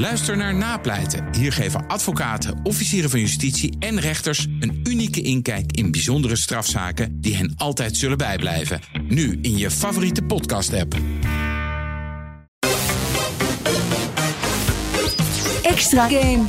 Luister naar Napleiten. Hier geven advocaten, officieren van justitie en rechters een unieke inkijk in bijzondere strafzaken die hen altijd zullen bijblijven. Nu in je favoriete podcast-app. Extra game.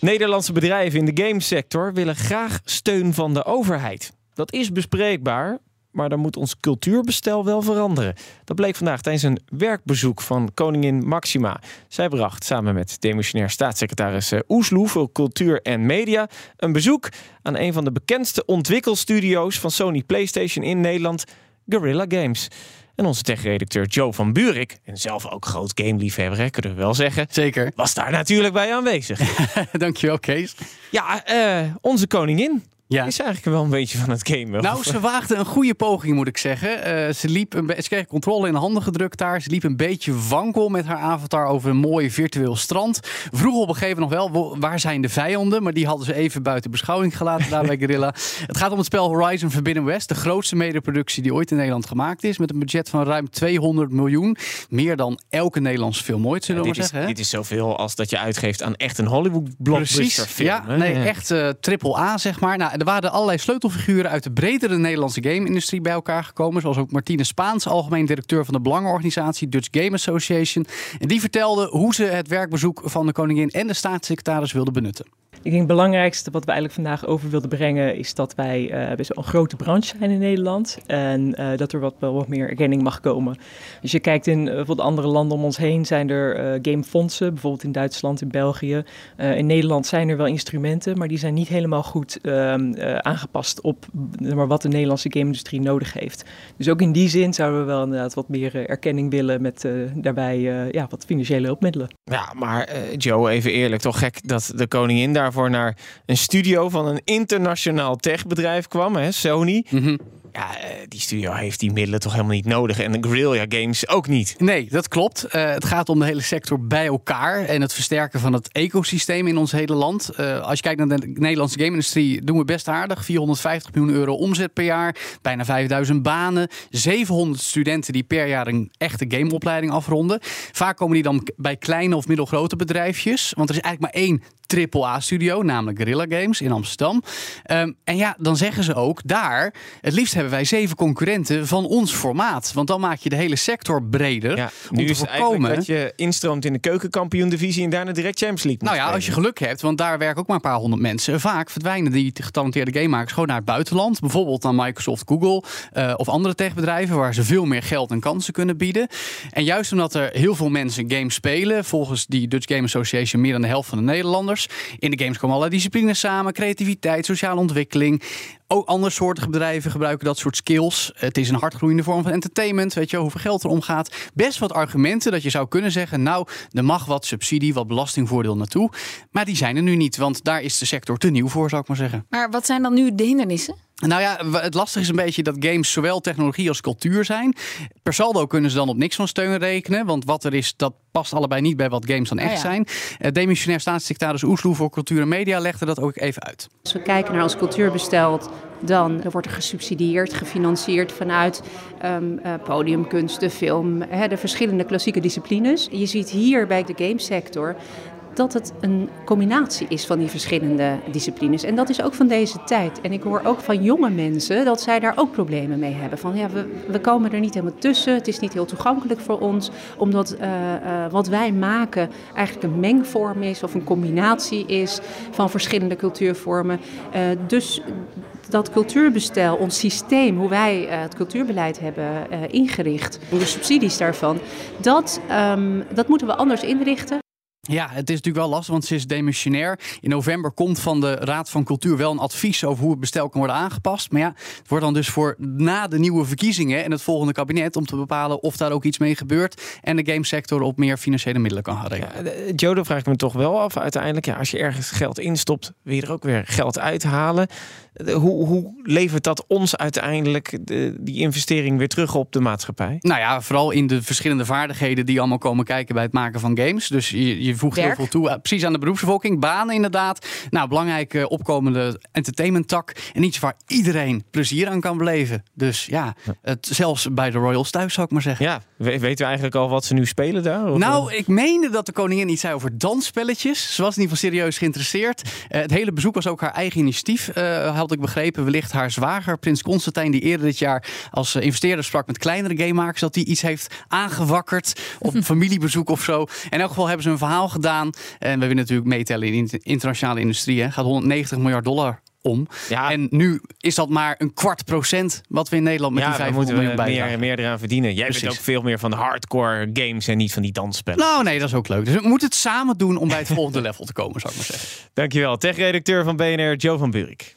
Nederlandse bedrijven in de gamesector willen graag steun van de overheid. Dat is bespreekbaar, maar dan moet ons cultuurbestel wel veranderen. Dat bleek vandaag tijdens een werkbezoek van koningin Maxima. Zij bracht samen met demissionair staatssecretaris eh, Oesloe voor Cultuur en Media een bezoek aan een van de bekendste ontwikkelstudio's van Sony PlayStation in Nederland, Guerrilla Games. En onze tech-redacteur Joe van Buurik, en zelf ook groot gameliefhebber, kunnen we wel zeggen, Zeker. was daar natuurlijk bij aanwezig. Dankjewel, Kees. ja, eh, onze koningin Ja. is eigenlijk wel een beetje van het gamen. Nou, Of- ze waagde een goede poging, moet ik zeggen. Eh, ze, liep een ze kreeg controle in de handen gedrukt daar. Ze liep een beetje wankel met haar avatar over een mooi virtueel strand. Vroeg op een gegeven moment nog wel, waar zijn de vijanden? Maar die hadden ze even buiten beschouwing gelaten daar bij Guerrilla. Het gaat om het spel Horizon Forbidden West. De grootste medeproductie die ooit in Nederland gemaakt is. Met een budget van ruim 200 miljoen. Meer dan elke Nederlandse film ooit, zullen we is, zeggen. hè? dit is zoveel als dat je uitgeeft aan echt een Hollywood blockbuster Precies, film. ja, hè? nee, echt eh, triple A zeg maar. Nou, er waren allerlei sleutelfiguren uit de bredere Nederlandse game-industrie bij elkaar gekomen. Zoals ook Martine Spaans, algemeen directeur van de belangenorganisatie Dutch Game Association. En die vertelde hoe ze het werkbezoek van de koningin en de staatssecretaris wilden benutten. Ik denk het belangrijkste wat we eigenlijk vandaag over wilden brengen is dat wij eh, best wel een grote branche zijn in Nederland en eh, dat er wat, wel wat meer erkenning mag komen. Als je kijkt in eh, bijvoorbeeld andere landen om ons heen zijn er eh, gamefondsen, bijvoorbeeld in Duitsland, in België. Eh, in Nederland zijn er wel instrumenten, maar die zijn niet helemaal goed ehm, eh, aangepast op maar, wat de Nederlandse game-industrie nodig heeft. Dus ook in die zin zouden we wel inderdaad wat meer eh, erkenning willen met eh, daarbij eh, ja, wat financiële hulpmiddelen. Ja, maar eh, Joe, even eerlijk, toch gek dat de koningin daarvoor naar een studio van een internationaal techbedrijf kwam, hè, Sony. Ja, eh, die studio heeft die middelen toch helemaal niet nodig en de Guerrilla Games ook niet. Nee, dat klopt. Eh, het gaat om de hele sector bij elkaar en het versterken van het ecosysteem in ons hele land. Eh, als je kijkt naar de Nederlandse game-industrie, doen we best aardig. 450 miljoen euro omzet per jaar, bijna 5000 banen, 700 studenten die per jaar een echte gameopleiding afronden. Vaak komen die dan bij kleine of middelgrote bedrijfjes, want er is eigenlijk maar één AAA-studio, namelijk Guerrilla Games in Amsterdam. Ehm, en ja, dan zeggen ze ook daar, het liefst hebben wij zeven concurrenten van ons formaat. Want dan maak je de hele sector breder. Ja, om nu te is het voorkomen. dat je instroomt in de keukenkampioen-divisie en daarna direct Champions League Nou ja, als je geluk hebt, want daar werken ook maar een paar honderd mensen. Vaak verdwijnen die getalenteerde gamemakers gewoon naar het buitenland. Bijvoorbeeld naar Microsoft, Google eh, of andere techbedrijven waar ze veel meer geld en kansen kunnen bieden. En juist omdat er heel veel mensen games spelen, volgens die Dutch Game Association meer dan de helft van de Nederlanders. In de games komen allerlei disciplines samen, creativiteit, sociale ontwikkeling. Ook andersoortige bedrijven gebruiken dat soort skills. Het is een hardgroeiende vorm van entertainment. Weet je hoeveel geld er omgaat. Best wat argumenten dat je zou kunnen zeggen... nou, er mag wat subsidie, wat belastingvoordeel naartoe. Maar die zijn er nu niet, want daar is de sector te nieuw voor, zou ik maar zeggen. Maar wat zijn dan nu de hindernissen? Nou ja, het lastige is een beetje dat games zowel technologie als cultuur zijn. Per saldo kunnen ze dan op niks van steun rekenen. Want wat er is, dat past allebei niet bij wat games dan echt ja. zijn. Eh, demissionair staatssecretaris Oesloe voor Cultuur en Media legde dat ook even uit. Als we kijken naar ons cultuurbestel, dan wordt er gesubsidieerd, gefinancierd vanuit ehm, eh, podium, kunst, de film, hè, de verschillende klassieke disciplines. Je ziet hier bij de gamesector dat het een combinatie is van die verschillende disciplines. En dat is ook van deze tijd. En ik hoor ook van jonge mensen dat zij daar ook problemen mee hebben. Van ja, we, we komen er niet helemaal tussen. Het is niet heel toegankelijk voor ons. Omdat eh, eh, wat wij maken eigenlijk een mengvorm is of een combinatie is van verschillende cultuurvormen. Eh, dus dat cultuurbestel, ons systeem, hoe wij het cultuurbeleid hebben ingericht, de subsidies daarvan, dat, ehm, dat moeten we anders inrichten. Ja, het is natuurlijk wel lastig, want ze is demissionair. In november komt van de Raad van Cultuur wel een advies over hoe het bestel kan worden aangepast. Maar ja, het wordt dan dus voor na de nieuwe verkiezingen en het volgende kabinet om te bepalen of daar ook iets mee gebeurt. En de gamesector op meer financiële middelen kan gaan rekenen. Ja, de- Joe, dan vraag ik me toch wel af. Uiteindelijk, ja, als je ergens geld instopt, wil je er ook weer geld uithalen. Hoe, hoe levert dat ons uiteindelijk de, die investering weer terug op de maatschappij? Nou ja, vooral in de verschillende vaardigheden die allemaal komen kijken bij het maken van games. Dus je, je voegt heel veel toe, eh, precies aan de beroepsbevolking. Banen inderdaad. Nou, belangrijke opkomende entertainmenttak. En iets waar iedereen plezier aan kan beleven. Dus ja, het, zelfs bij de Royals thuis zou ik maar zeggen. Ja, we- weten we eigenlijk al wat ze nu spelen daar? Of- Nou, ik meende dat de koningin iets zei over dansspelletjes. Ze was in ieder geval serieus geïnteresseerd. Eh, het hele bezoek was ook haar eigen initiatief, eh, had ik begrepen. Wellicht haar zwager, prins Constantijn, die eerder dit jaar als eh, investeerder sprak met kleinere gamemakers, dat hij iets heeft aangewakkerd op een familiebezoek of zo. In elk geval hebben ze een verhaal gedaan. En we willen natuurlijk meetellen in de internationale industrie. Hè. Gaat 190 miljard dollar om. ja, En nu is dat maar een kwart procent wat we in Nederland met ja, die daar 500 moeten we miljoen meer, bijdragen. meer eraan verdienen. Jij bent Precies. ook veel meer van de hardcore games en niet van die dansspellen. Nou, nee, dat is ook leuk. Dus we moeten het samen doen om bij het volgende level te komen, zou ik maar zeggen. Dankjewel. Tech-redacteur van BNR, Joe van Buurik.